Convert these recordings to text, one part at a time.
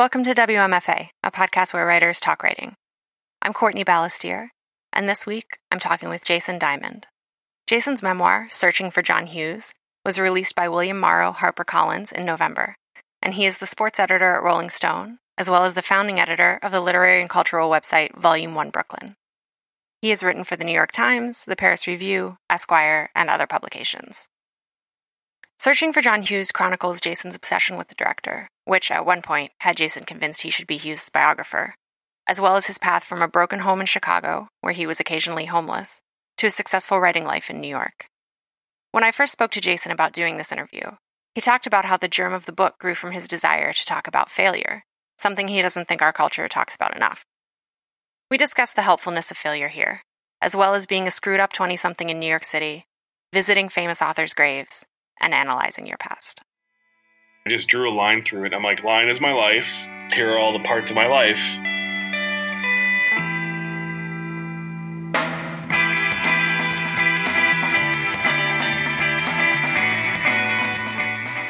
Welcome to WMFA, a podcast where writers talk writing. I'm Courtney Balestier, and this week I'm talking with Jason Diamond. Jason's memoir, Searching for John Hughes, was released by William Morrow HarperCollins in November, and he is the sports editor at Rolling Stone, as well as the founding editor of the literary and cultural website Volume 1 Brooklyn. He has written for the New York Times, the Paris Review, Esquire, and other publications. Searching for John Hughes chronicles Jason's obsession with the director, which at one point had Jason convinced he should be Hughes' biographer, as well as his path from a broken home in Chicago, where he was occasionally homeless, to a successful writing life in New York. When I first spoke to Jason about doing this interview, he talked about how the germ of the book grew from his desire to talk about failure, something he doesn't think our culture talks about enough. We discussed the helpfulness of failure here, as well as being a screwed up 20 something in New York City, visiting famous authors' graves, and analyzing your past. I just drew a line through it. I'm like, line is my life. Here are all the parts of my life.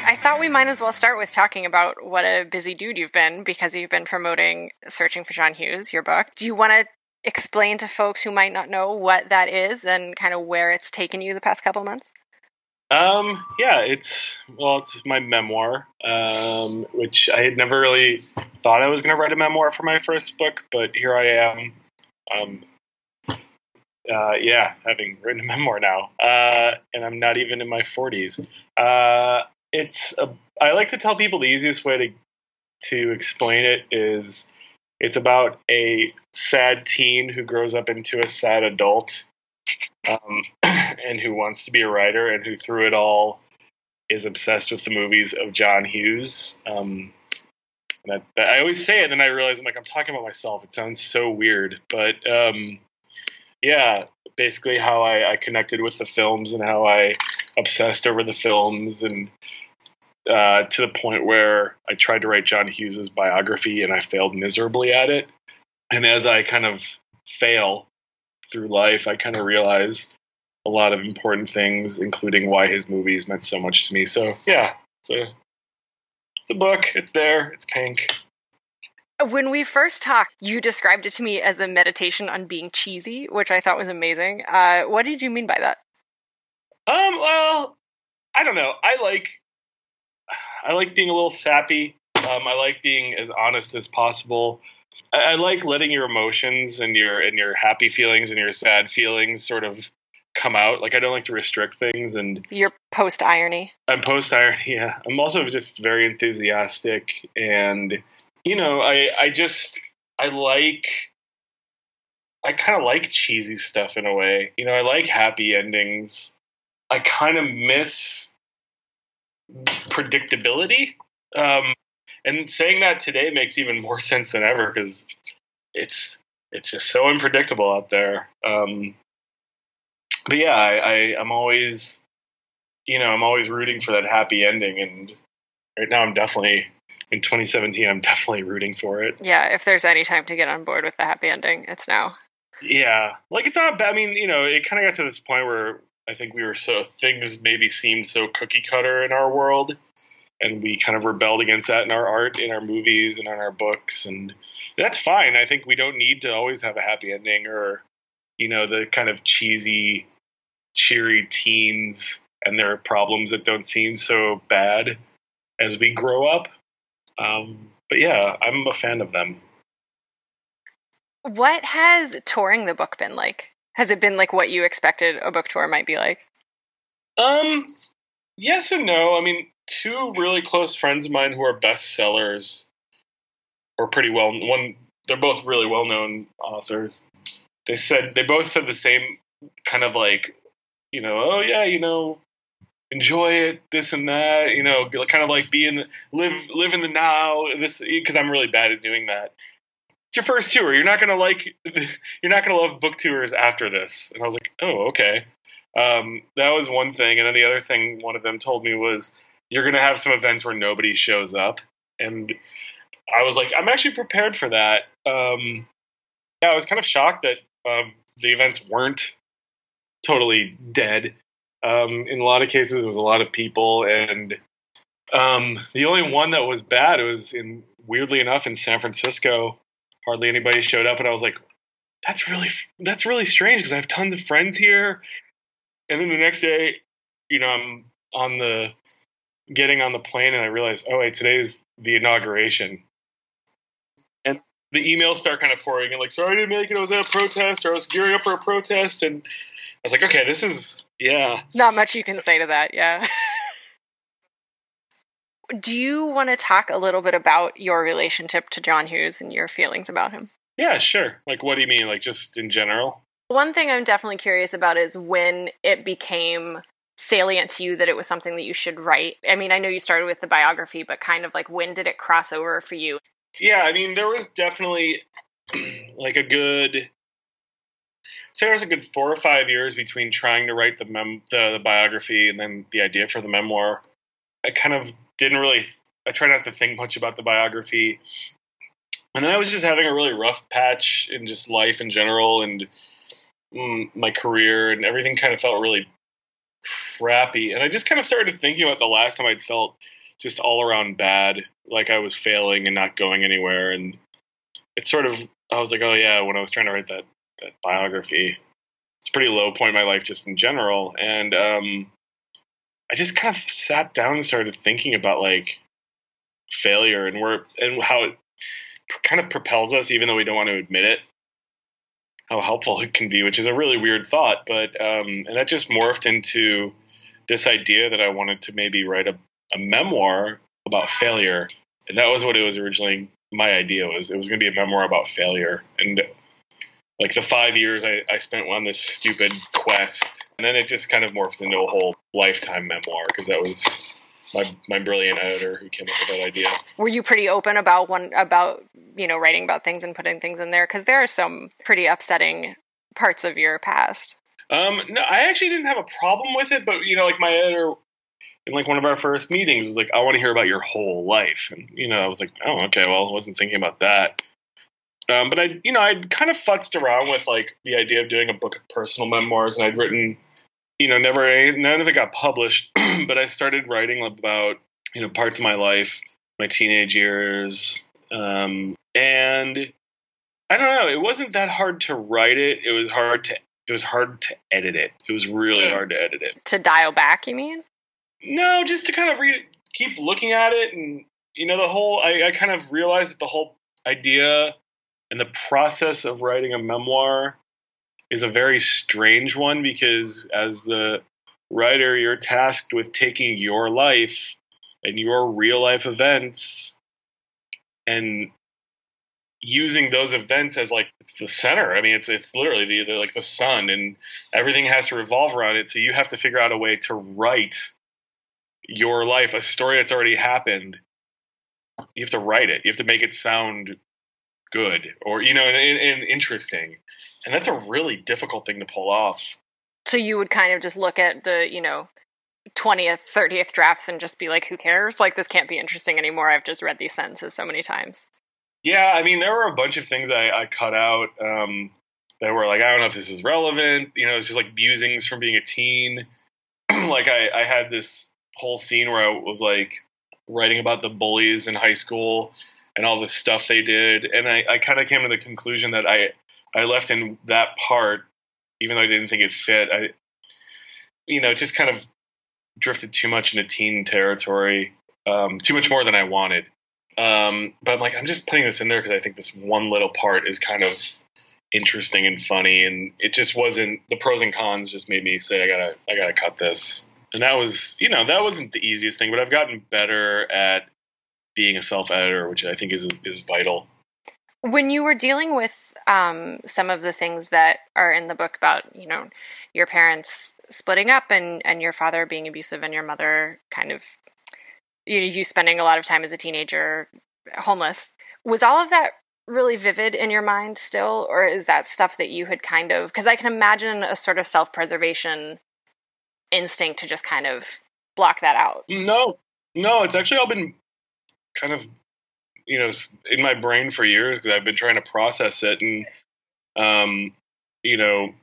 I thought we might as well start with talking about what a busy dude you've been because you've been promoting Searching for John Hughes, your book. Do you want to explain to folks who might not know what that is and kind of where it's taken you the past couple months? Um, yeah, it's well, it's my memoir, um, which I had never really thought I was going to write a memoir for my first book, but here I am. Um, uh, yeah, having written a memoir now, uh, and I'm not even in my 40s. Uh, it's a, I like to tell people the easiest way to to explain it is it's about a sad teen who grows up into a sad adult um, and who wants to be a writer and who through it all is obsessed with the movies of John Hughes. Um, that, that, I always say it, and then I realize I'm like I'm talking about myself. It sounds so weird, but um, yeah, basically how I, I, connected with the films and how I obsessed over the films, and uh, to the point where I tried to write John Hughes's biography and I failed miserably at it. And as I kind of fail through life, I kind of realize a lot of important things, including why his movies meant so much to me. So yeah, it's a it's a book. It's there. It's pink. When we first talked, you described it to me as a meditation on being cheesy, which I thought was amazing. Uh, what did you mean by that? Um, well, I don't know. I like I like being a little sappy. Um, I like being as honest as possible. I, I like letting your emotions and your and your happy feelings and your sad feelings sort of come out. Like I don't like to restrict things and your post irony. I'm post irony, yeah. I'm also just very enthusiastic and you know, I I just I like I kind of like cheesy stuff in a way. You know, I like happy endings. I kind of miss predictability. Um, and saying that today makes even more sense than ever because it's it's just so unpredictable out there. Um, but yeah, I, I I'm always you know I'm always rooting for that happy ending, and right now I'm definitely in 2017 I'm definitely rooting for it. Yeah, if there's any time to get on board with the happy ending, it's now. Yeah, like it's not bad. I mean, you know, it kind of got to this point where I think we were so things maybe seemed so cookie cutter in our world and we kind of rebelled against that in our art, in our movies, and in our books, and that's fine. I think we don't need to always have a happy ending or, you know, the kind of cheesy, cheery teens and their problems that don't seem so bad as we grow up. Um, but yeah, I'm a fan of them. What has touring the book been like? Has it been like what you expected a book tour might be like? Um, yes and no. I mean, two really close friends of mine who are bestsellers, or pretty well one. They're both really well known authors. They said they both said the same kind of like, you know, oh yeah, you know, enjoy it, this and that, you know, kind of like be in the, live live in the now. This because I'm really bad at doing that. It's your first tour. You're not gonna like. You're not gonna love book tours after this. And I was like, oh okay. Um, that was one thing, and then the other thing one of them told me was you're going to have some events where nobody shows up. And I was like, I'm actually prepared for that. Um, yeah, I was kind of shocked that um, the events weren't totally dead. Um, in a lot of cases, it was a lot of people, and um, the only one that was bad was in weirdly enough, in San Francisco, hardly anybody showed up, and I was like, "That's really that's really strange because I have tons of friends here." And then the next day, you know, I'm on the getting on the plane, and I realized, oh wait, today's the inauguration, and the emails start kind of pouring in, like, "Sorry I didn't make it. I was at a protest, or I was gearing up for a protest," and I was like, "Okay, this is yeah." Not much you can say to that, yeah. do you want to talk a little bit about your relationship to John Hughes and your feelings about him? Yeah, sure. Like, what do you mean? Like, just in general? One thing I'm definitely curious about is when it became salient to you that it was something that you should write. I mean, I know you started with the biography, but kind of like when did it cross over for you? Yeah, I mean, there was definitely like a good say there was a good four or five years between trying to write the mem the, the biography and then the idea for the memoir. I kind of didn't really. I tried not to think much about the biography, and then I was just having a really rough patch in just life in general and mm, my career, and everything kind of felt really crappy. And I just kind of started thinking about the last time I'd felt just all around bad, like I was failing and not going anywhere. And it's sort of, I was like, oh yeah, when I was trying to write that that biography, it's a pretty low point in my life just in general. And um, I just kind of sat down and started thinking about like failure and where and how it kind of propels us, even though we don't want to admit it. How helpful it can be, which is a really weird thought, but um, and that just morphed into this idea that I wanted to maybe write a, a memoir about failure, and that was what it was originally. My idea was it was going to be a memoir about failure, and like the five years I, I spent on this stupid quest, and then it just kind of morphed into a whole lifetime memoir because that was my my brilliant editor who came up with that idea. Were you pretty open about one about you know writing about things and putting things in there because there are some pretty upsetting parts of your past. Um, no, I actually didn't have a problem with it, but you know, like my editor in like one of our first meetings was like, "I want to hear about your whole life," and you know, I was like, "Oh, okay, well, I wasn't thinking about that." Um, but I, you know, I'd kind of futzed around with like the idea of doing a book of personal memoirs, and I'd written, you know, never none of it got published, but I started writing about you know parts of my life, my teenage years, um, and I don't know. It wasn't that hard to write it. It was hard to it was hard to edit it. It was really hard to edit it. To dial back, you mean? No, just to kind of re- keep looking at it, and you know, the whole. I, I kind of realized that the whole idea and the process of writing a memoir is a very strange one because as the writer, you're tasked with taking your life and your real life events and using those events as like it's the center. I mean, it's it's literally the, the, like the sun, and everything has to revolve around it. So you have to figure out a way to write your life, a story that's already happened. You have to write it. You have to make it sound good or you know and, and interesting and that's a really difficult thing to pull off. So you would kind of just look at the you know 20th 30th drafts and just be like who cares? Like this can't be interesting anymore. I've just read these sentences so many times. Yeah i mean there were a bunch of things i, I cut out um, that were like i don't know if this is relevant. You know it's just like musings from being a teen. Like I, I had this whole scene where i was like writing about the bullies in high school and all the stuff they did. And I, I kind of came to the conclusion that I I left in that part, even though I didn't think it fit. I you know just kind of drifted too much into teen territory, um, too much more than I wanted. Um, but I'm like, I'm just putting this in there because I think this one little part is kind of interesting and funny, and it just wasn't. The pros and cons just made me say, I gotta, I gotta cut this. And that was, you know, that wasn't the easiest thing, but I've gotten better at being a self editor, which I think is is vital. When you were dealing with um, some of the things that are in the book about, you know, your parents splitting up and and your father being abusive and your mother kind of you know, you spending a lot of time as a teenager homeless, was all of that really vivid in your mind still, or is that stuff that you had kind of? Because I can imagine a sort of self preservation instinct to just kind of block that out. No, no, it's actually all been kind of you know in my brain for years because I've been trying to process it and um, you know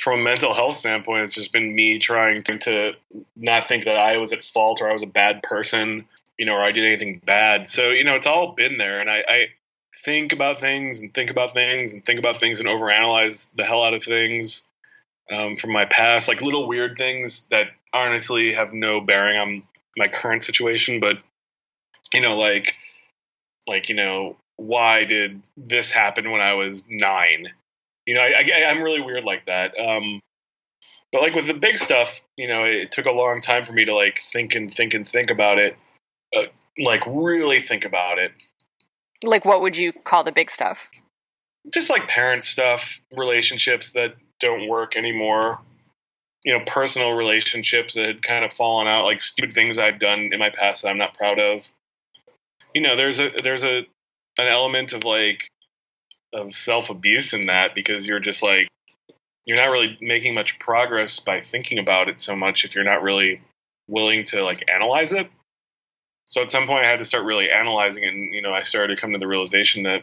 from a mental health standpoint it's just been me trying to, to not think that I was at fault or I was a bad person you know, or I did anything bad. So, you know, it's all been there. And I, I think about things and think about things and think about things and overanalyze the hell out of things um, from my past, like little weird things that honestly have no bearing on my current situation. But, you know, like, like, you know, why did this happen when I was nine? You know, I, I, I'm really weird like that. Um, but like with the big stuff, you know, it took a long time for me to like think and think and think about it, uh, like really think about it. Like, what would you call the big stuff? Just like parent stuff, relationships that don't work anymore. You know, personal relationships that had kind of fallen out, like stupid things I've done in my past that I'm not proud of. You know, there's a there's a an element of like of self abuse in that because you're just like you're not really making much progress by thinking about it so much if you're not really willing to like analyze it. So at some point I had to start really analyzing it and you know I started to come to the realization that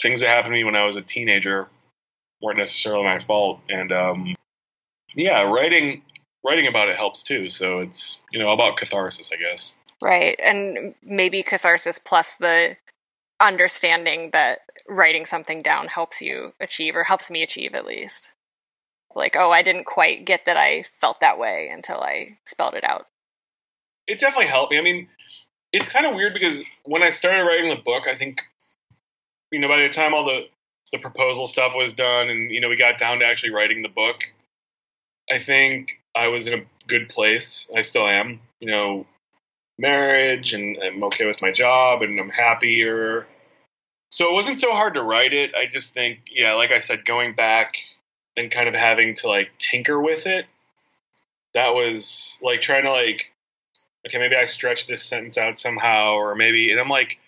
things that happened to me when I was a teenager weren't necessarily my fault and um yeah, writing writing about it helps too. So it's, you know, about catharsis, I guess. Right. And maybe catharsis plus the understanding that writing something down helps you achieve or helps me achieve at least like, oh, I didn't quite get that I felt that way until I spelled it out. It definitely helped me. I mean, it's kind of weird because when I started writing the book, I think, you know, by the time all the the proposal stuff was done and you know we got down to actually writing the book, I think I was in a good place. I still am. You know, marriage and I'm okay with my job and I'm happier. So it wasn't so hard to write it. I just think, yeah, like I said, going back and kind of having to like tinker with it that was like trying to like okay maybe i stretch this sentence out somehow or maybe and i'm like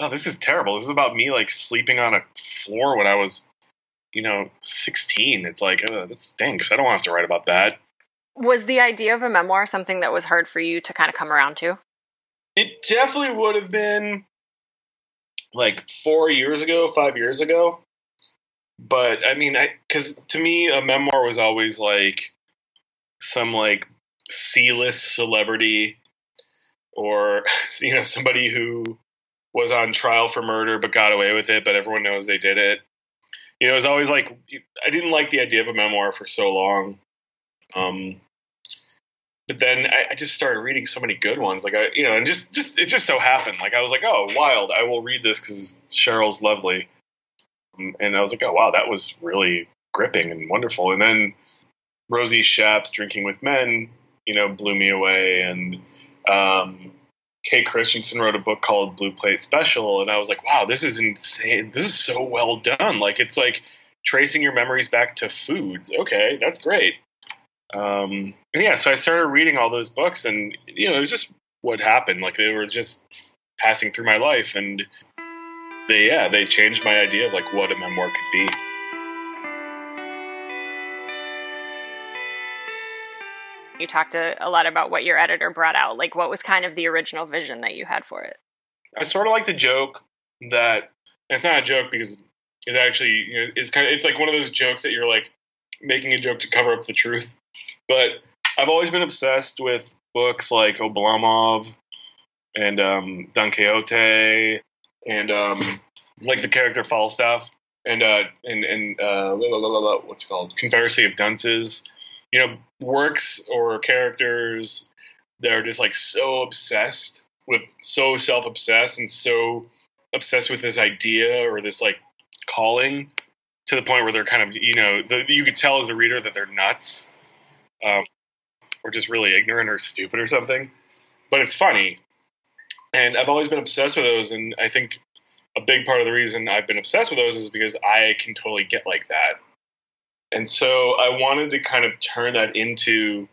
oh this is terrible. This is about me like sleeping on a floor when i was you know 16 it's like oh, that stinks. I don't want to have to write about that. Was the idea of a memoir something that was hard for you to kind of come around to it definitely would have been like four years ago five years ago but I mean, I because to me a memoir was always like some like C-list celebrity or you know somebody who was on trial for murder but got away with it, but everyone knows they did it. You know, it was always like I didn't like the idea of a memoir for so long. Um, but then I, I, just started reading so many good ones, like I, you know, and just just it just so happened, like I was like, oh, wild, I will read this because Cheryl's lovely and I was like, oh wow, that was really gripping and wonderful. And then Rosie Schaap's Drinking with Men, you know, blew me away. And um, Kate Christensen wrote a book called Blue Plate Special, and I was like, wow, this is insane. This is so well done. Like it's like tracing your memories back to foods. Okay, that's great. Um, and yeah, so I started reading all those books, and you know, it was just what happened. Like they were just passing through my life, and they yeah they changed my idea of like what a memoir could be. You talked a, a lot about what your editor brought out. Like, what was kind of the original vision that you had for it? I sort of like to joke that it's not a joke because it actually you know, is kind of it's like one of those jokes that you're like making a joke to cover up the truth. But I've always been obsessed with books like Oblomov and um, Don Quixote and um, like the character Falstaff and uh, and and uh, what's called Confederacy of Dunces. You know, works or characters that are just like so obsessed with, so self obsessed, and so obsessed with this idea or this like calling to the point where they're kind of you know the, you could tell as the reader that they're nuts um, or just really ignorant or stupid or something but it's funny and I've always been obsessed with those. And I think a big part of the reason I've been obsessed with those is because I can totally get like that. And so I wanted to kind of turn that into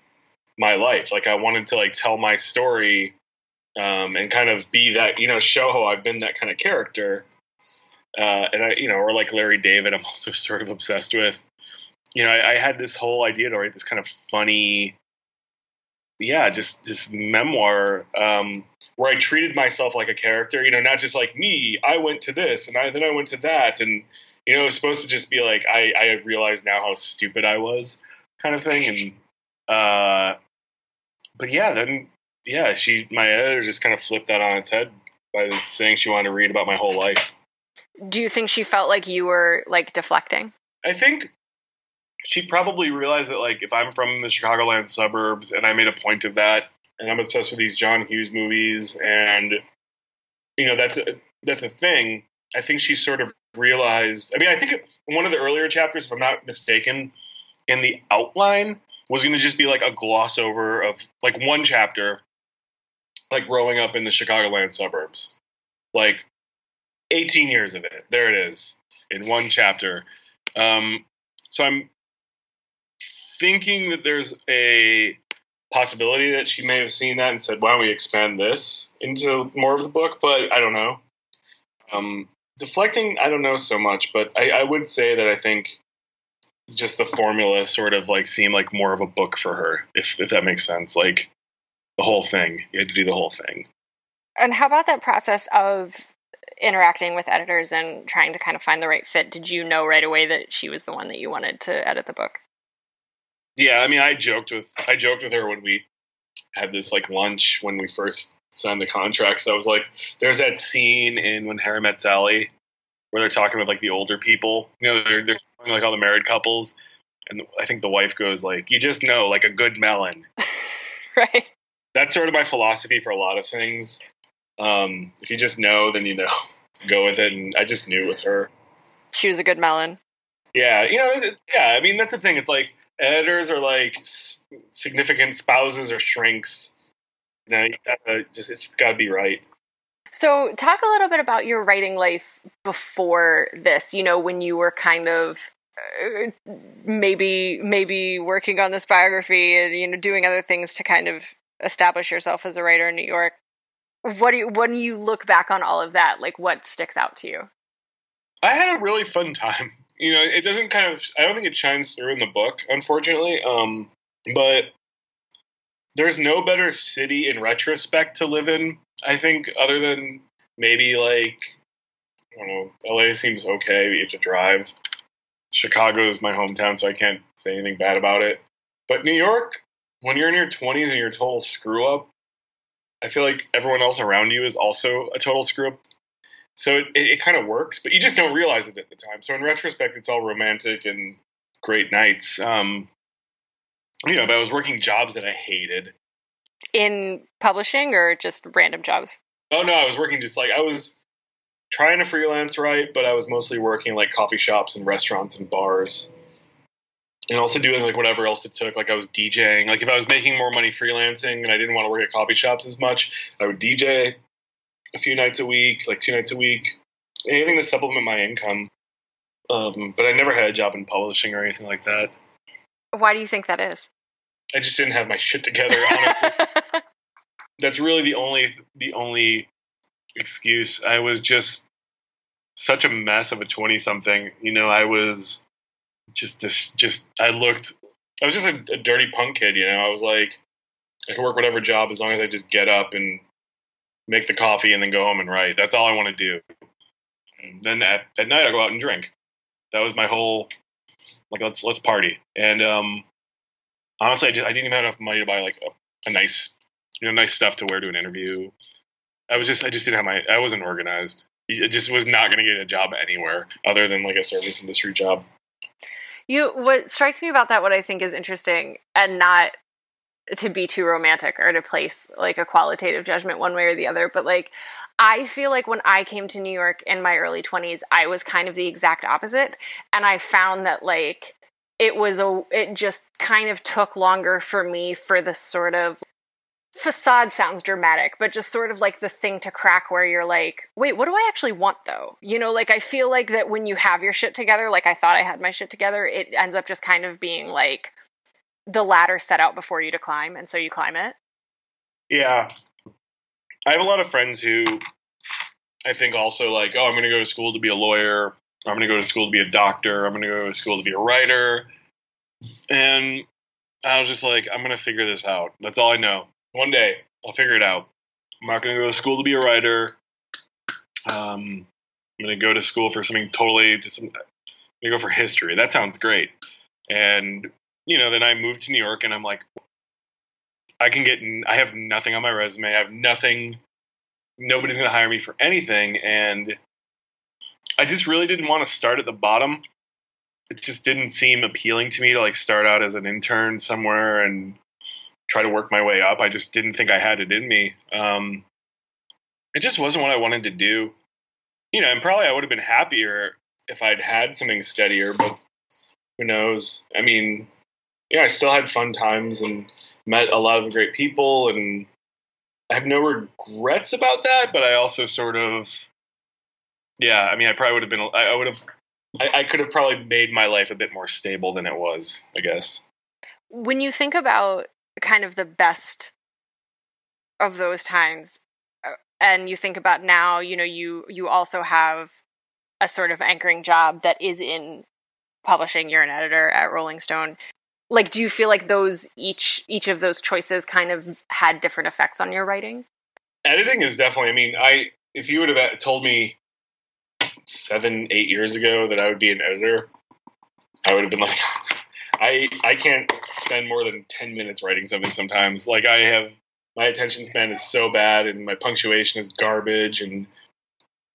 my life. Like I wanted to like tell my story um, and kind of be that, you know, show how I've been that kind of character. Uh, and I, you know, or like Larry David, I'm also sort of obsessed with. You know, I, I had this whole idea to write this kind of funny, yeah, just this memoir um, where I treated myself like a character. You know, not just like me. I went to this, and I then I went to that, and you know, it was supposed to just be like I I have realized now how stupid I was, kind of thing. And uh, but yeah, then yeah, she my editor just kind of flipped that on its head by saying she wanted to read about my whole life. Do you think she felt like you were like deflecting? I think she probably realized that like if I'm from the Chicagoland suburbs and I made a point of that and I'm obsessed with these John Hughes movies and you know that's a, that's a thing. I think she sort of realized. I mean, I think in one of the earlier chapters, if I'm not mistaken, in the outline was going to just be like a gloss over of like one chapter, like growing up in the Chicagoland suburbs, like 18 years of it. There it is in one chapter. Um, so I'm thinking that there's a possibility that she may have seen that and said, "Why don't we expand this into more of the book?" But I don't know. Um, deflecting, I don't know so much, but I, I would say that I think just the formula sort of like seemed like more of a book for her, if if that makes sense. Like the whole thing, you had to do the whole thing. And how about that process of interacting with editors and trying to kind of find the right fit? Did you know right away that she was the one that you wanted to edit the book? Yeah, I mean, I joked with I joked with her when we had this like lunch when we first signed the contracts. I was like, "There's that scene in When Harry Met Sally where they're talking with like the older people. You know, they're they're like all the married couples, and I think the wife goes like, "You just know, like a good melon." right. That's sort of my philosophy for a lot of things. Um, if you just know, then you know. Go with it, and I just knew with her. She was a good melon. Yeah, you know, yeah. I mean, that's the thing. It's like editors are like significant spouses or shrinks. You know, you gotta just it's got to be right. So, talk a little bit about your writing life before this. You know, when you were kind of uh, maybe maybe working on this biography and you know doing other things to kind of establish yourself as a writer in New York. What do you when you look back on all of that? Like, what sticks out to you? I had a really fun time you know, it doesn't kind of. I don't think it shines through in the book, unfortunately. Um, but there's no better city in retrospect to live in. I think, other than maybe like I don't know, LA seems okay. You have to drive. Chicago is my hometown, so I can't say anything bad about it. But New York, when you're in your 20s and you're a total screw up, I feel like everyone else around you is also a total screw up so it, it, it kind of works, but you just don't realize it at the time. So in retrospect, it's all romantic and great nights. Um, you know, but I was working jobs that I hated. In publishing or just random jobs? Oh no, I was working just like I was trying to freelance right, but I was mostly working like coffee shops and restaurants and bars. And also doing like whatever else it took. Like I was DJing. Like if I was making more money freelancing and I didn't want to work at coffee shops as much, I would DJ a few nights a week, like two nights a week, anything to supplement my income. Um, but I never had a job in publishing or anything like that. Why do you think that is? I just didn't have my shit together. That's really the only the only excuse. I was just such a mess of a twenty something. You know, I was just this. Just I looked. I was just a, a dirty punk kid. You know, I was like, I can work whatever job as long as I just get up and make the coffee, and then go home and write. That's all I want to do. And then at, at night, I go out and drink. That was my whole like let's let's party. And um, honestly, I, just, I didn't even have enough money to buy like a, a nice you know nice stuff to wear to an interview. I was just I just didn't have my I wasn't organized. I just was not going to get a job anywhere other than like a service industry job. You what strikes me about that what I think is interesting and not to be too romantic or to place like a qualitative judgment one way or the other but like I feel like when I came to New York in my early 20s I was kind of the exact opposite and I found that like it was a it just kind of took longer for me for the sort of facade sounds dramatic, but just sort of like the thing to crack where you're like, wait, what do I actually want though? You know, like I feel like that when you have your shit together, like I thought I had my shit together, it ends up just kind of being like, the ladder set out before you to climb, and so you climb it? Yeah. I have a lot of friends who I think also like, oh, I'm going to go to school to be a lawyer. I'm going to go to school to be a doctor. I'm going to go to school to be a writer. And I was just like, I'm going to figure this out. That's all I know. One day, I'll figure it out. I'm not going to go to school to be a writer. Um, I'm going to go to school for something totally just. I'm going to go for history. That sounds great. And you know, then I moved to New York and I'm like, I can get. I have nothing on my resume. I have nothing. Nobody's going to hire me for anything, and I just really didn't want to start at the bottom. It just didn't seem appealing to me to like start out as an intern somewhere and try to work my way up. I just didn't think I had it in me. Um, it just wasn't what I wanted to do. You know, and probably I would have been happier if I'd had something steadier, but who knows? I mean, yeah, I still had fun times and met a lot of great people, and I have no regrets about that. But I also sort of, yeah, I mean, I probably would have been, I, would have, I, I could have probably made my life a bit more stable than it was, I guess. When you think about kind of the best of those times, uh, and you think about now, you know, you you also have a sort of anchoring job that is in publishing. You're an editor at Rolling Stone like do you feel like those each each of those choices kind of had different effects on your writing? Editing is definitely i mean i if you would have told me seven eight years ago that i would be an editor i would have been like i i can't spend more than 10 minutes writing something sometimes. Like i have my attention span is so bad and my punctuation is garbage and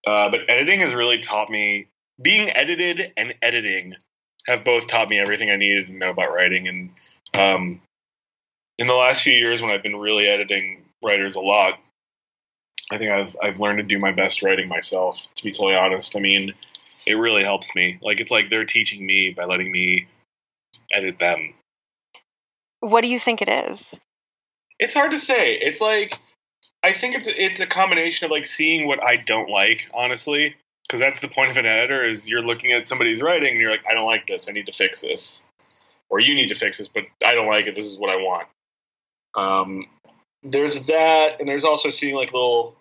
uh, but editing has really taught me being edited and editing have both taught me everything I needed to know about writing. And um, in the last few years, when I've been really editing writers a lot, I think I've I've learned to do my best writing myself. To be totally honest, I mean, it really helps me. Like it's like they're teaching me by letting me edit them. What do you think it is? It's hard to say. It's like I think it's it's a combination of like seeing what I don't like, honestly, because that's the point of an editor is you're looking at somebody's writing and you're like, I don't like this. I need to fix this, or you need to fix this, but I don't like it. This is what I want. Um, there's that, and there's also seeing like little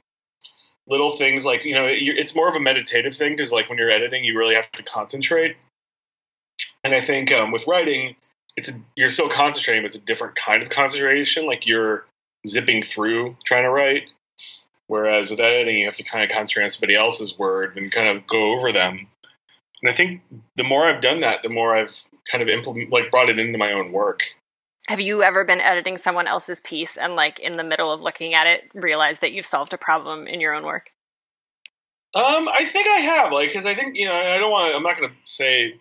little things like you know it's more of a meditative thing because like when you're editing you really have to concentrate and i think um, with writing it's a, you're still concentrating but it's a different kind of concentration like you're zipping through trying to write Whereas with editing, you have to kind of concentrate on somebody else's words and kind of go over them. And I think the more I've done that, the more I've kind of implement, like brought it into my own work. Have you ever been editing someone else's piece and like in the middle of looking at it, realized that you've solved a problem in your own work? Um, I think I have, like, because I think you know, I don't want. I'm not going to say.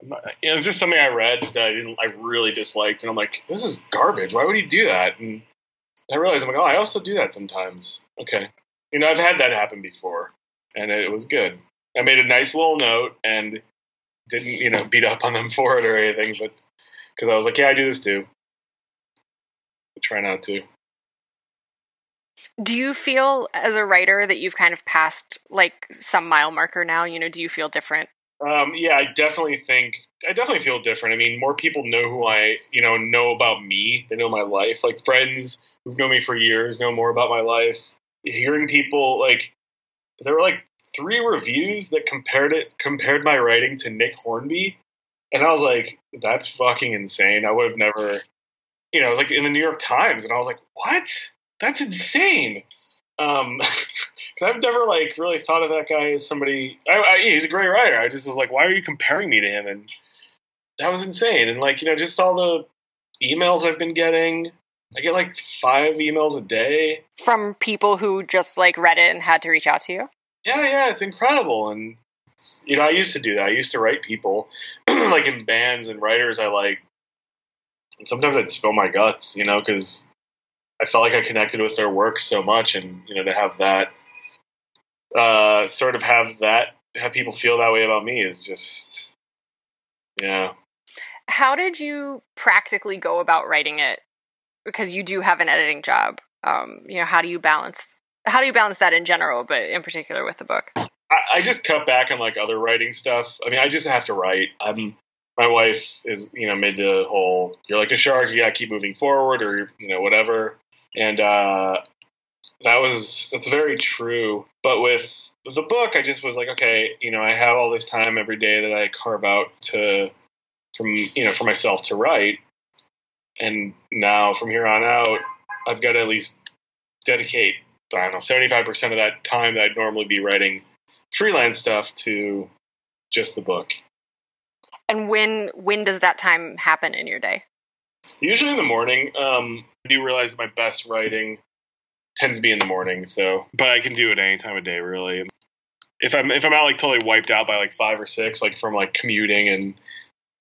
you know, it was just something I read that I didn't, I really disliked, and I'm like, this is garbage. Why would he do that? And I realized I'm like, oh, I also do that sometimes. Okay, you know, I've had that happen before, and it was good. I made a nice little note and didn't, you know, beat up on them for it or anything, but because I was like, yeah, I do this too. But try not to. Do you feel as a writer that you've kind of passed like some mile marker now? You know, do you feel different? Um, yeah, I definitely think I definitely feel different. I mean, more people know who I, you know, know about me. They know my life. Like friends who've known me for years know more about my life. Hearing people like there were like three reviews that compared it compared my writing to Nick Hornby, and I was like, that's fucking insane. I would have never, you know, it was like in the New York Times, and I was like, what? That's insane. Um, I've never like really thought of that guy as somebody. I, I, he's a great writer. I just was like, why are you comparing me to him? And that was insane. And like you know, just all the emails I've been getting. I get like five emails a day from people who just like read it and had to reach out to you. Yeah, yeah, it's incredible. And it's, you know, I used to do that. I used to write people like in bands and writers I like. And sometimes I'd spill my guts, you know, because I felt like I connected with their work so much, and you know, to have that uh, sort of have that have people feel that way about me is just yeah. How did you practically go about writing it? Because you do have an editing job. Um, you know, how do you balance how do you balance that in general, but in particular with the book? I, I just cut back on like other writing stuff. I mean, I just have to write. I'm my wife is you know made the whole you're like a shark you gotta keep moving forward or you know whatever and uh that was that's very true. But with the book, I just was like, okay, you know, I have all this time every day that I carve out to from you know for myself to write, and now from here on out, I've got to at least dedicate I don't know seventy five percent of that time that I'd normally be writing freelance stuff to just the book. And when when does that time happen in your day? Usually in the morning. Um, I do realize my best writing tends to be in the morning. So, but I can do it any time of day, really. If I'm if I'm not like totally wiped out by like five or six, like from like commuting and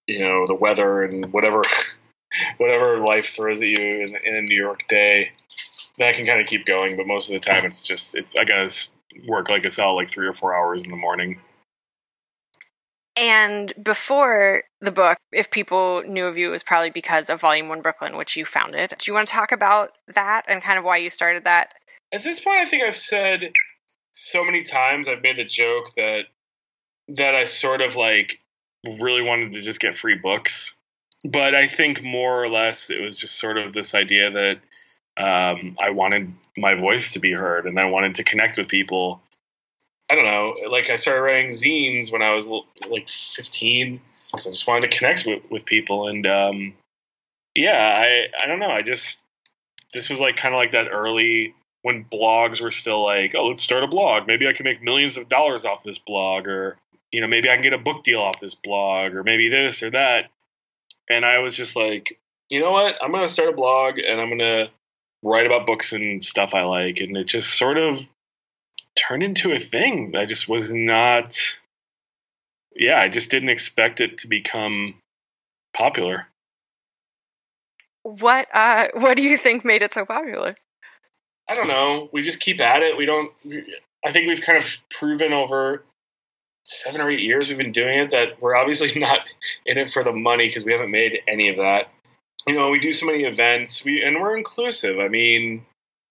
you know the weather and whatever whatever life throws at you in, in a New York day, That can kind of keep going. But most of the time, it's just it's I gotta work like a cell like three or four hours in the morning. And before the book, if people knew of you, it was probably because of Volume One Brooklyn, which you founded. Do you want to talk about that and kind of why you started that? At this point, I think I've said so many times I've made the joke that that I sort of like really wanted to just get free books, but I think more or less it was just sort of this idea that um, I wanted my voice to be heard and I wanted to connect with people I don't know, like I started writing zines when I was like 15 because I just wanted to connect with, with people. And um, yeah, I I don't know. I just this was like kind of like that early when blogs were still like, oh, let's start a blog. Maybe I can make millions of dollars off this blog, or you know, maybe I can get a book deal off this blog, or maybe this or that. And I was just like, you know what? I'm gonna start a blog and I'm gonna write about books and stuff I like. And it just sort of turned into a thing. I just was not. Yeah, I just didn't expect it to become popular. What uh what do you think made it so popular? I don't know. We just keep at it. We don't I think we've kind of proven over 7 or 8 years we've been doing it that we're obviously not in it for the money because we haven't made any of that. You know, we do so many events, we and we're inclusive. I mean,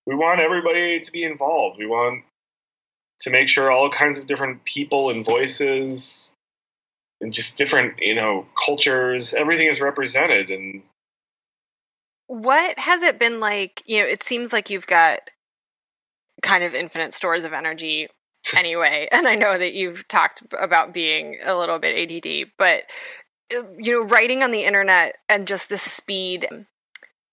we want everybody to be involved. We want to make sure all kinds of different people and voices and just different, you know, cultures, everything is represented and what has it been like, you know, it seems like you've got kind of infinite stores of energy anyway, and I know that you've talked about being a little bit ADD, but uh, you know, writing on the internet and just the speed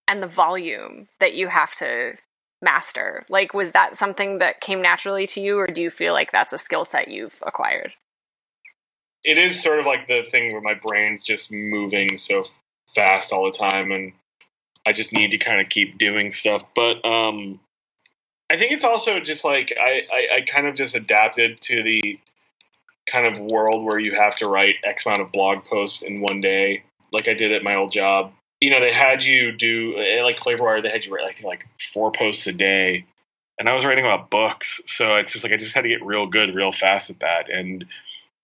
and the volume that you have to master? Like, was that something that came naturally to you, or do you feel like that's a skill set you've acquired? It is sort of like the thing where my brain's just moving so fast all the time, and I just need to kind of keep doing stuff. But um, I think it's also just like I, I, I kind of just adapted to the kind of world where you have to write X amount of blog posts in one day, like I did at my old job you know, they had you do eh, like Flavorwire. They had you write like like four posts a day, and I was writing about books, so it's just like I just had to get real good, real fast at that, and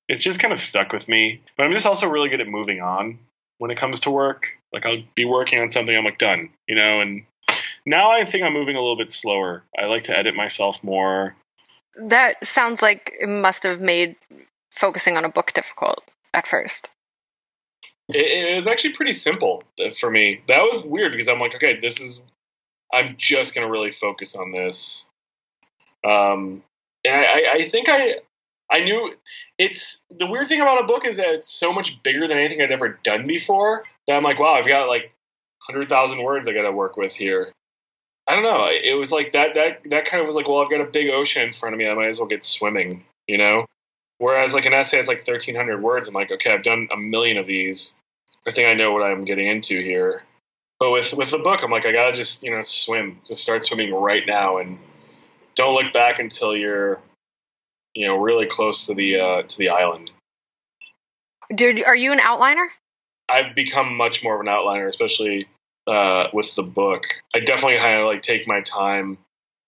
it's just kind of stuck with me. But I'm just also really good at moving on when it comes to work. Like I'll be working on something, I'm like done, you know, and now I think I'm moving a little bit slower. I like to edit myself more. That sounds like it must have made focusing on a book difficult at first. It, it was actually pretty simple for me. That was weird because I'm like, okay, this is. I'm just gonna really focus on this. Um, and I, I think I I knew it's the weird thing about a book is that it's so much bigger than anything I'd ever done before that I'm like, wow, I've got like hundred thousand words I got to work with here. I don't know. It was like that. That that kind of was like, well, I've got a big ocean in front of me. I might as well get swimming. You know. Whereas like an essay is like thirteen hundred words. I'm like, okay, I've done a million of these. I think I know what I'm getting into here. But with with the book, I'm like, I gotta just you know swim, just start swimming right now, and don't look back until you're you know really close to the uh, to the island. Dude, are you an outliner? I've become much more of an outliner, especially uh, with the book. I definitely kind of like take my time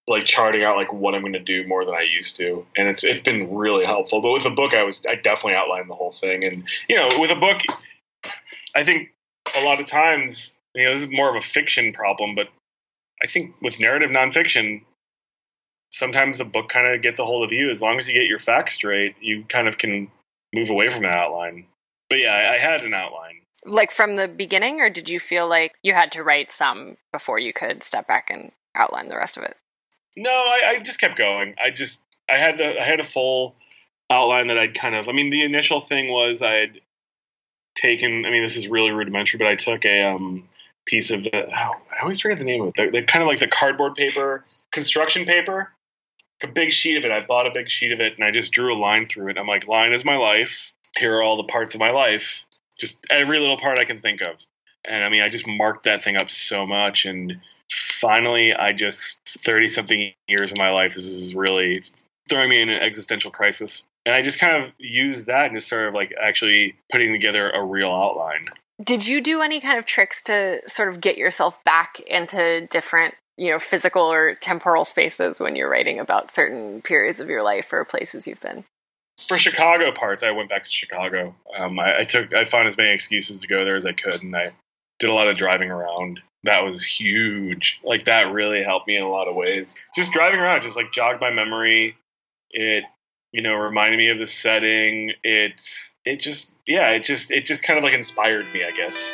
like charting out like what I'm going to do more than I used to, and it's it's been really helpful. But with the book, I was I definitely outlined the whole thing, and you know, with a book, I think a lot of times, you know, this is more of a fiction problem, but I think with narrative nonfiction, sometimes the book kind of gets a hold of you. As long as you get your facts straight, you kind of can move away from that outline. But yeah, I, I had an outline. Like from the beginning, or did you feel like you had to write some before you could step back and outline the rest of it? No, I, I just kept going. I just I had I had a full outline that I'd kind of. I mean, the initial thing was I'd taken. I mean, this is really rudimentary, but I took a um, piece of the. Oh, I always forget the name of it. The, the, kind of like the cardboard paper, construction paper, a big sheet of it. I bought a big sheet of it, and I just drew a line through it. I'm like, line is my life. Here are all the parts of my life. Just every little part I can think of. and I mean, I just marked that thing up so much. And finally, I just, 30 something years of my life, this is really throwing me in an existential crisis. And I just kind of used that and just sort of like actually putting together a real outline. Did you do any kind of tricks to sort of get yourself back into different, you know, physical or temporal spaces when you're writing about certain periods of your life or places you've been? For Chicago parts, I went back to Chicago. Um, I, I took, I found as many excuses to go there as I could, and I did a lot of driving around. That was huge. Like that really helped me in a lot of ways. Just driving around, just like jogged my memory. It, you know, reminded me of the setting. It, it just, yeah, it just, it just kind of like inspired me, I guess.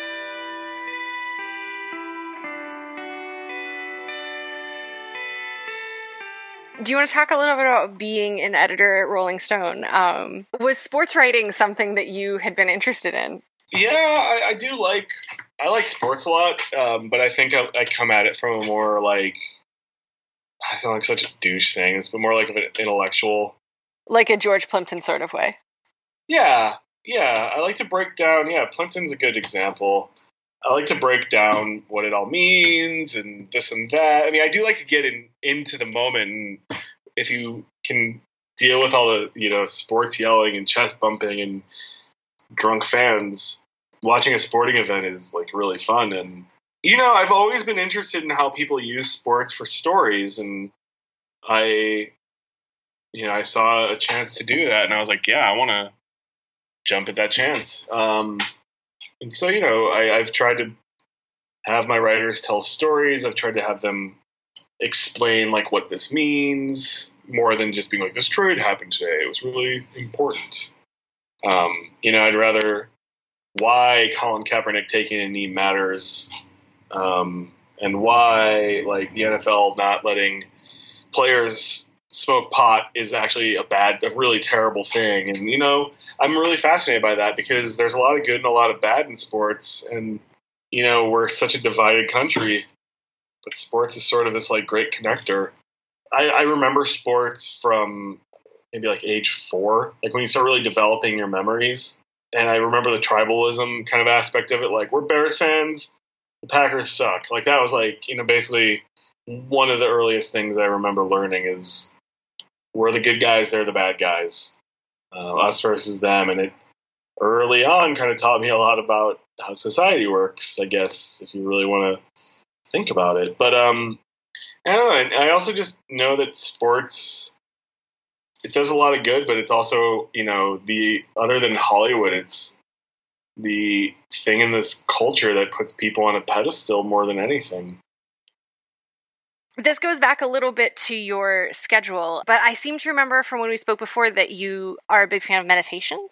Do you want to talk a little bit about being an editor at Rolling Stone? Um, was sports writing something that you had been interested in? Yeah, I, I do like I like sports a lot, um, but I think I, I, come at it from a more like I sound like such a douche saying this, but more like of an intellectual, like a George Plimpton sort of way. Yeah, yeah. I like to break down. Yeah, Plimpton's a good example. I like to break down what it all means and this and that. I mean, I do like to get in into the moment. And if you can deal with all the you know sports yelling and chest bumping and drunk fans, watching a sporting event is like really fun. And you know, I've always been interested in how people use sports for stories, and I, you know, I saw a chance to do that, and I was like, yeah, I want to jump at that chance. Um, and so, you know, I, I've tried to have my writers tell stories. I've tried to have them explain like what this means more than just being like this trade happened today. It was really important. Um, you know, I'd rather why Colin Kaepernick taking a knee matters, um, and why like the NFL not letting players smoke pot is actually a bad, a really terrible thing. And you know, I'm really fascinated by that because there's a lot of good and a lot of bad in sports, and you know, we're such a divided country, but sports is sort of this like great connector. I, I remember sports from maybe like age four, like when you start really developing your memories. And I remember the tribalism kind of aspect of it, like we're Bears fans, the Packers suck. Like that was like you know basically one of the earliest things I remember learning is we're the good guys, they're the bad guys, uh, us versus them, and it early on kind of taught me a lot about how society works. I guess if you really want to think about it, but um, I don't know. I also just know that sports it does a lot of good, but it's also you know the other than Hollywood, it's the thing in this culture that puts people on a pedestal more than anything. This goes back a little bit to your schedule, but I seem to remember from when we spoke before that you are a big fan of meditation.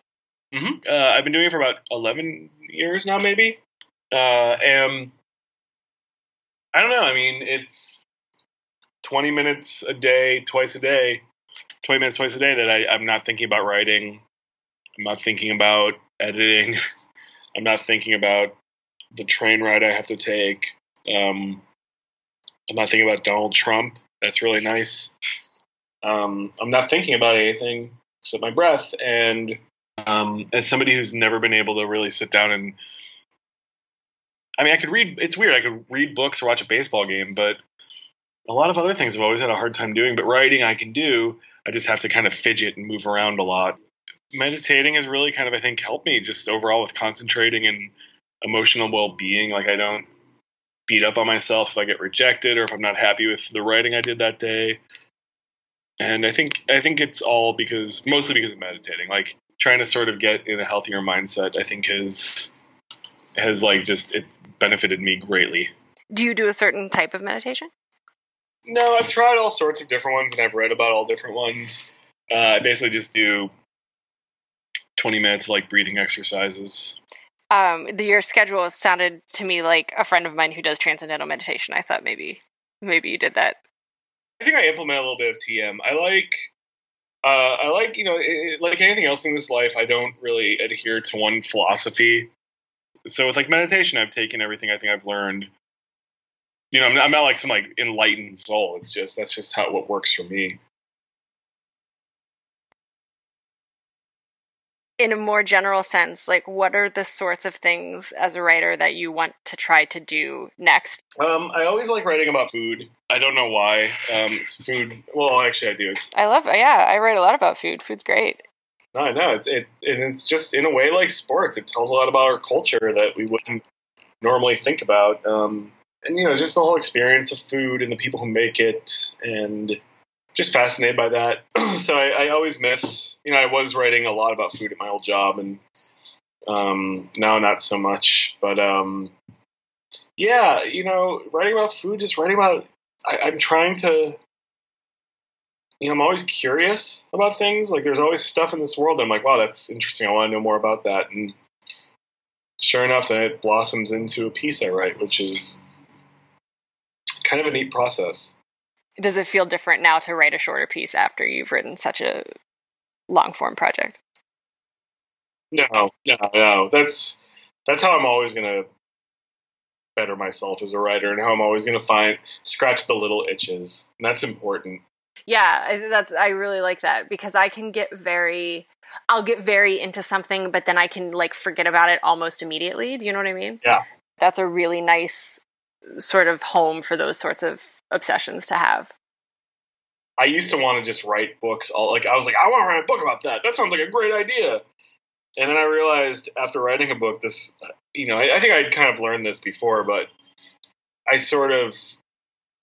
Mm-hmm. Uh, I've been doing it for about eleven years now, maybe. Uh, and I don't know. I mean, it's twenty minutes a day, twice a day 20 minutes twice a day that I, I'm not thinking about writing. I'm not thinking about editing. I'm not thinking about the train ride I have to take. Um, I'm not thinking about Donald Trump. That's really nice. Um, I'm not thinking about anything except my breath. And um, as somebody who's never been able to really sit down and, I mean, I could read. It's weird. I could read books or watch a baseball game, but a lot of other things I've always had a hard time doing. But writing, I can do. I just have to kind of fidget and move around a lot. Meditating has really kind of, I think, helped me just overall with concentrating and emotional well being. Like, I don't beat up on myself if I get rejected or if I'm not happy with the writing I did that day. And I think I think it's all because mostly because of meditating. Like trying to sort of get in a healthier mindset, I think has has like just it's benefited me greatly. Do you do a certain type of meditation? No, I've tried all sorts of different ones and I've read about all different ones. Uh, I basically just do 20 minutes of like breathing exercises. Um, the, your schedule sounded to me like a friend of mine who does transcendental meditation. I thought maybe maybe you did that. I think I implement a little bit of TM. I like uh, I like you know it, like anything else in this life. I don't really adhere to one philosophy. So with like meditation, I've taken everything I think I've learned you know, I'm not, I'm not like some like enlightened soul. It's just that's just how what works for me. In a more general sense, like what are the sorts of things as a writer that you want to try to do next? Um, I always like writing about food. I don't know why. Um, it's food. Well, actually, I do. It's, I love. Yeah, I write a lot about food. Food's great. No, I know. It's it, and it's just in a way like sports. It tells a lot about our culture that we wouldn't normally think about. Um, and you know, just the whole experience of food and the people who make it, and just fascinated by that. so I, I, always miss, you know, I was writing a lot about food at my old job, and um, now not so much. But um, yeah, you know, writing about food, just writing about. I, I'm trying to. You know, I'm always curious about things. Like, there's always stuff in this world. That I'm like, wow, that's interesting. I want to know more about that. And sure enough, then it blossoms into a piece I write, which is kind of a neat process does it feel different now to write a shorter piece after you've written such a long form project? No, no, no. That's that's how I'm always gonna better myself as a writer, and how I'm always gonna find scratch the little itches, and that's important. Yeah, that's I really like that because I can get very I'll get very into something, but then I can like forget about it almost immediately. Do you know what I mean? Yeah. That's a really nice sort of home for those sorts of obsessions to have. I used to want to just write books. All like I was like, I want to write a book about that. That sounds like a great idea. And then I realized after writing a book, this, you know, I, I think I'd kind of learned this before, but I sort of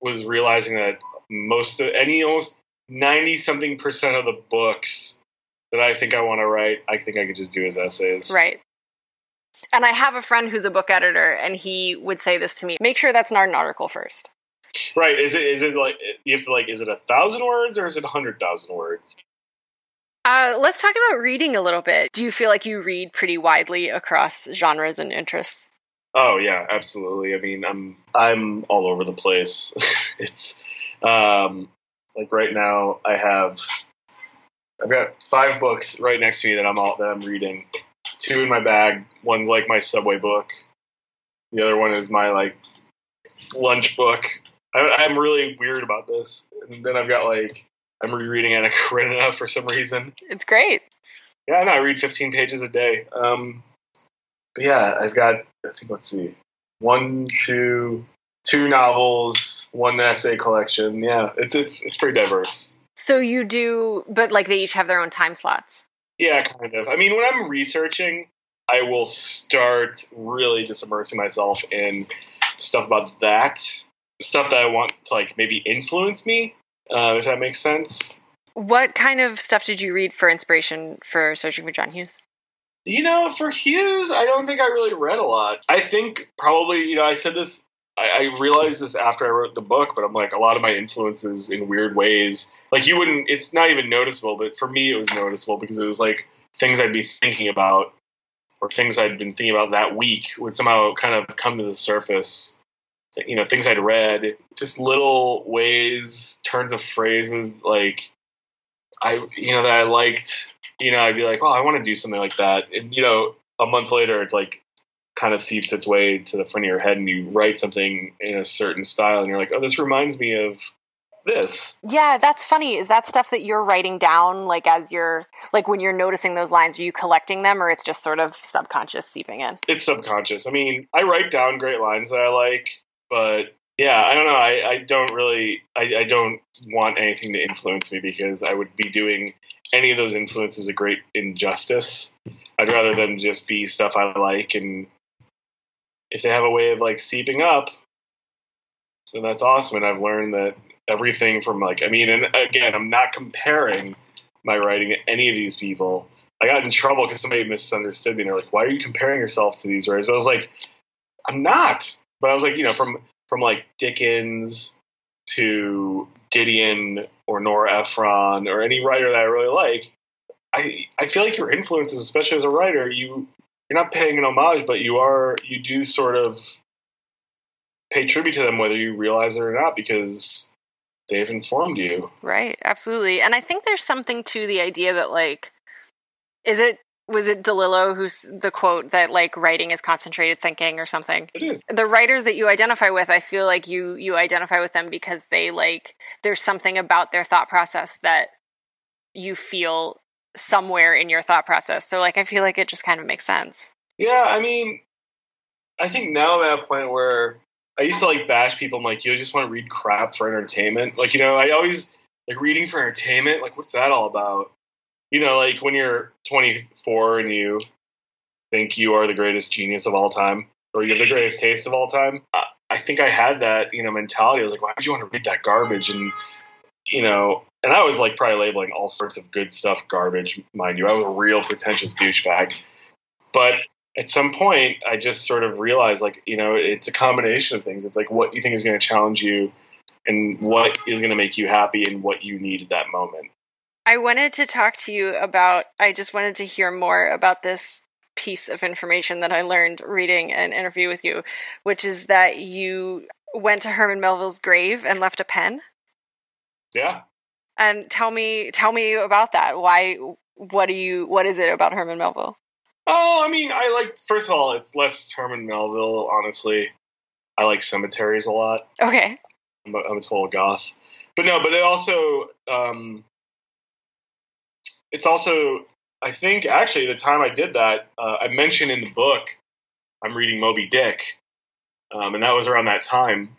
was realizing that most of any almost ninety something percent of the books that I think I want to write, I think I could just do as essays. Right. And I have a friend who's a book editor, and he would say this to me: make sure that's not an article first. Right? Is it is it like you have to like is it a thousand words or is it a hundred thousand words? Uh, let's talk about reading a little bit. Do you feel like you read pretty widely across genres and interests? Oh yeah, absolutely. I mean, I'm I'm all over the place. it's um, like right now I have I've got five books right next to me that I'm all that I'm reading. Two in my bag. One's like my subway book. The other one is my like lunch book. I, am really weird about this. And then I've got like I'm rereading Anna Karenina for some reason. It's great. Yeah, no, I read 15 pages a day. Um, but yeah, I've got I think let's see, one, two, two novels, one essay collection. Yeah, it's it's it's pretty diverse. So you do, but like they each have their own time slots. Yeah, kind of. I mean, when I'm researching, I will start really just immersing myself in stuff about that stuff that I want to like maybe influence me, uh, if that makes sense. What kind of stuff did you read for inspiration for searching for John Hughes? You know, for Hughes, I don't think I really read a lot. I think probably, you know, I said this, I, I realized this after I wrote the book, but I'm like, a lot of my influences in weird ways, like you wouldn't, it's not even noticeable, but for me, it was noticeable because it was like things I'd be thinking about or things I'd been thinking about that week would somehow kind of come to the surface you know things I'd read, just little ways, turns of phrases like I you know that I liked. You know, I'd be like, oh, I want to do something like that, and you know, a month later, it's like kind of seeps its way to the front of your head, and you write something in a certain style, and you're like, oh, this reminds me of this. Yeah, that's funny. Is that stuff that you're writing down, like as you're, like when you're noticing those lines, are you collecting them, or it's just sort of subconscious seeping in? It's subconscious. I mean, I write down great lines that I like, but yeah, I don't know. I, I don't really, I, I don't want anything to influence me because I would be doing any of those influences a great injustice. I'd rather them just be stuff I like, and if they have a way of like seeping up, then that's awesome. And I've learned that everything from like, I mean, and again, I'm not comparing my writing to any of these people. I got in trouble because somebody misunderstood me. And they're like, "Why are you comparing yourself to these writers?" But I was like, "I'm not. But I was like, you know, from from like Dickens to Didion or Nora Ephron or any writer that I really like, I I feel like your influences, especially as a writer, you you're not paying an homage, but you are you do sort of pay tribute to them whether you realize it or not because they've informed you. Right, absolutely. And I think there's something to the idea that like is it was it DeLillo who's the quote that like writing is concentrated thinking or something? It is. The writers that you identify with, I feel like you you identify with them because they like there's something about their thought process that you feel somewhere in your thought process. So like I feel like it just kind of makes sense. Yeah, I mean, I think now I'm at a point where I used to like bash people. I'm like, you just want to read crap for entertainment. Like, you know, I always like reading for entertainment. Like, what's that all about? You know, like when you're 24 and you think you are the greatest genius of all time or you have the greatest taste of all time. I think I had that, you know, mentality. I was like, why would you want to read that garbage? And, you know, and I was like probably labeling all sorts of good stuff garbage, mind you. I was a real pretentious douchebag. But at some point, I just sort of realized, like, you know, it's a combination of things. It's like what you think is going to challenge you and what is going to make you happy and what you need at that moment. I wanted to talk to you about, I just wanted to hear more about this piece of information that I learned reading an interview with you, which is that you went to Herman Melville's grave and left a pen. Yeah. And tell me tell me about that. Why what do you what is it about Herman Melville? Oh, I mean, I like first of all, it's less Herman Melville, honestly. I like cemeteries a lot. Okay. I'm a, I'm a total goth. But no, but it also um it's also I think actually the time I did that, uh, I mentioned in the book I'm reading Moby Dick, um, and that was around that time.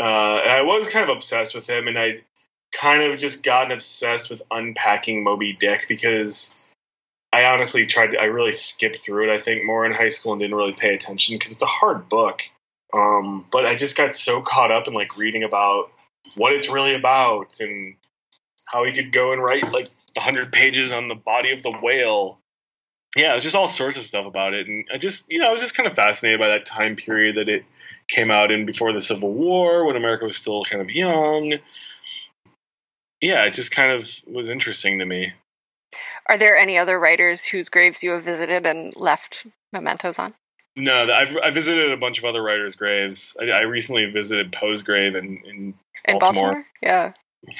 Uh, and I was kind of obsessed with him, and I kind of just gotten obsessed with unpacking Moby Dick because I honestly tried to. I really skipped through it. I think more in high school and didn't really pay attention because it's a hard book. Um, but I just got so caught up in like reading about what it's really about and how he could go and write like 100 pages on the body of the whale. Yeah, it was just all sorts of stuff about it. And I just, you know, I was just kind of fascinated by that time period that it came out in before the Civil War when America was still kind of young. Yeah, it just kind of was interesting to me. Are there any other writers whose graves you have visited and left mementos on? No, I've I visited a bunch of other writers' graves. I, I recently visited Poe's grave in in Baltimore. In Baltimore? Yeah.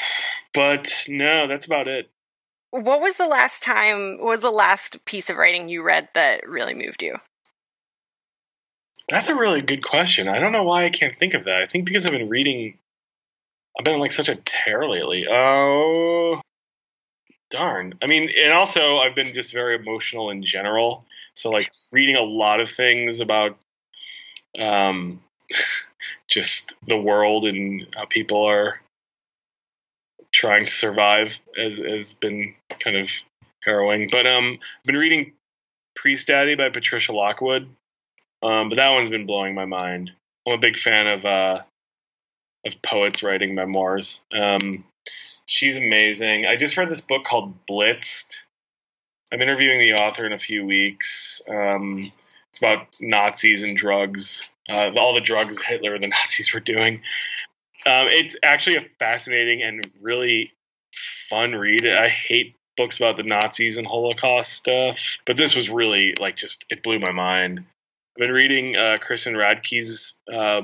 But no, that's about it. What was the last time, was the last piece of writing you read that really moved you? That's a really good question. I don't know why I can't think of that. I think because I've been reading, I've been like such a tear lately. Oh, darn. I mean, and also I've been just very emotional in general. So like reading a lot of things about um, just the world and how people are trying to survive has has been kind of harrowing. But um, I've been reading Priestdaddy by Patricia Lockwood. Um, but that one's been blowing my mind. I'm a big fan of uh, of poets writing memoirs. Um, she's amazing. I just read this book called Blitzed. I'm interviewing the author in a few weeks. Um, it's about Nazis and drugs, uh, all the drugs Hitler and the Nazis were doing. Um, it's actually a fascinating and really fun read. I hate books about the Nazis and Holocaust stuff, but this was really like just it blew my mind. I've been reading uh, Kristen Radtke's uh,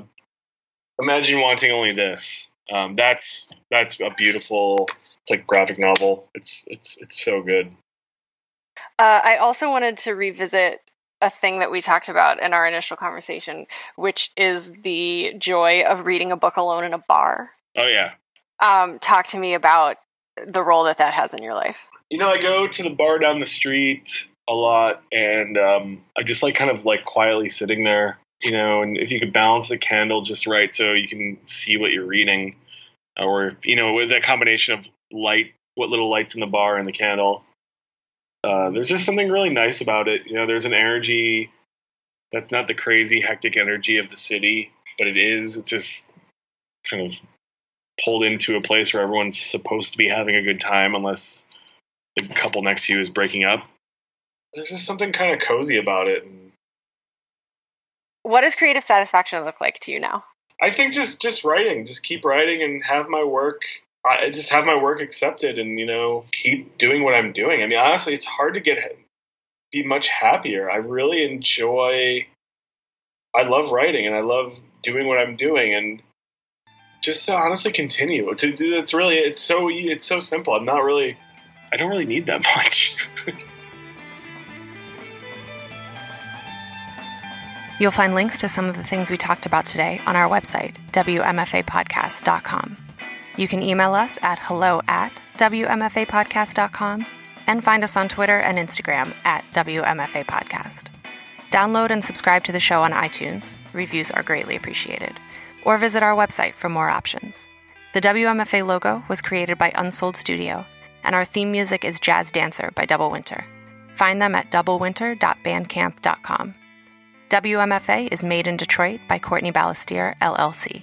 "Imagine Wanting Only This." Um, that's that's a beautiful, it's like graphic novel. It's it's it's so good. Uh, I also wanted to revisit a thing that we talked about in our initial conversation, which is the joy of reading a book alone in a bar. Oh yeah. Um, talk to me about the role that that has in your life. You know, I go to the bar down the street a lot, and um, I just like kind of like quietly sitting there. You know, and if you could balance the candle just right so you can see what you're reading, or you know, with that combination of light, what little lights in the bar and the candle, uh, there's just something really nice about it. You know, there's an energy that's not the crazy hectic energy of the city, but it is. It's just kind of pulled into a place where everyone's supposed to be having a good time, unless the couple next to you is breaking up. There's just something kind of cozy about it. What does creative satisfaction look like to you now? I think just just writing, just keep writing and have my work I just have my work accepted and you know keep doing what I'm doing. I mean, honestly, it's hard to get be much happier. I really enjoy. I love writing and I love doing what I'm doing and just to honestly continue to do. It's really it's so it's so simple. I'm not really. I don't really need that much. You'll find links to some of the things we talked about today on our website, WMFApodcast.com. You can email us at hello at WMFApodcast.com, and find us on Twitter and Instagram at WMFA Podcast. Download and subscribe to the show on iTunes. Reviews are greatly appreciated. Or visit our website for more options. The WMFA logo was created by Unsold Studio, and our theme music is Jazz Dancer by Double Winter. Find them at doublewinter.bandcamp.com. WMFA is made in Detroit by Courtney Balestier, LLC.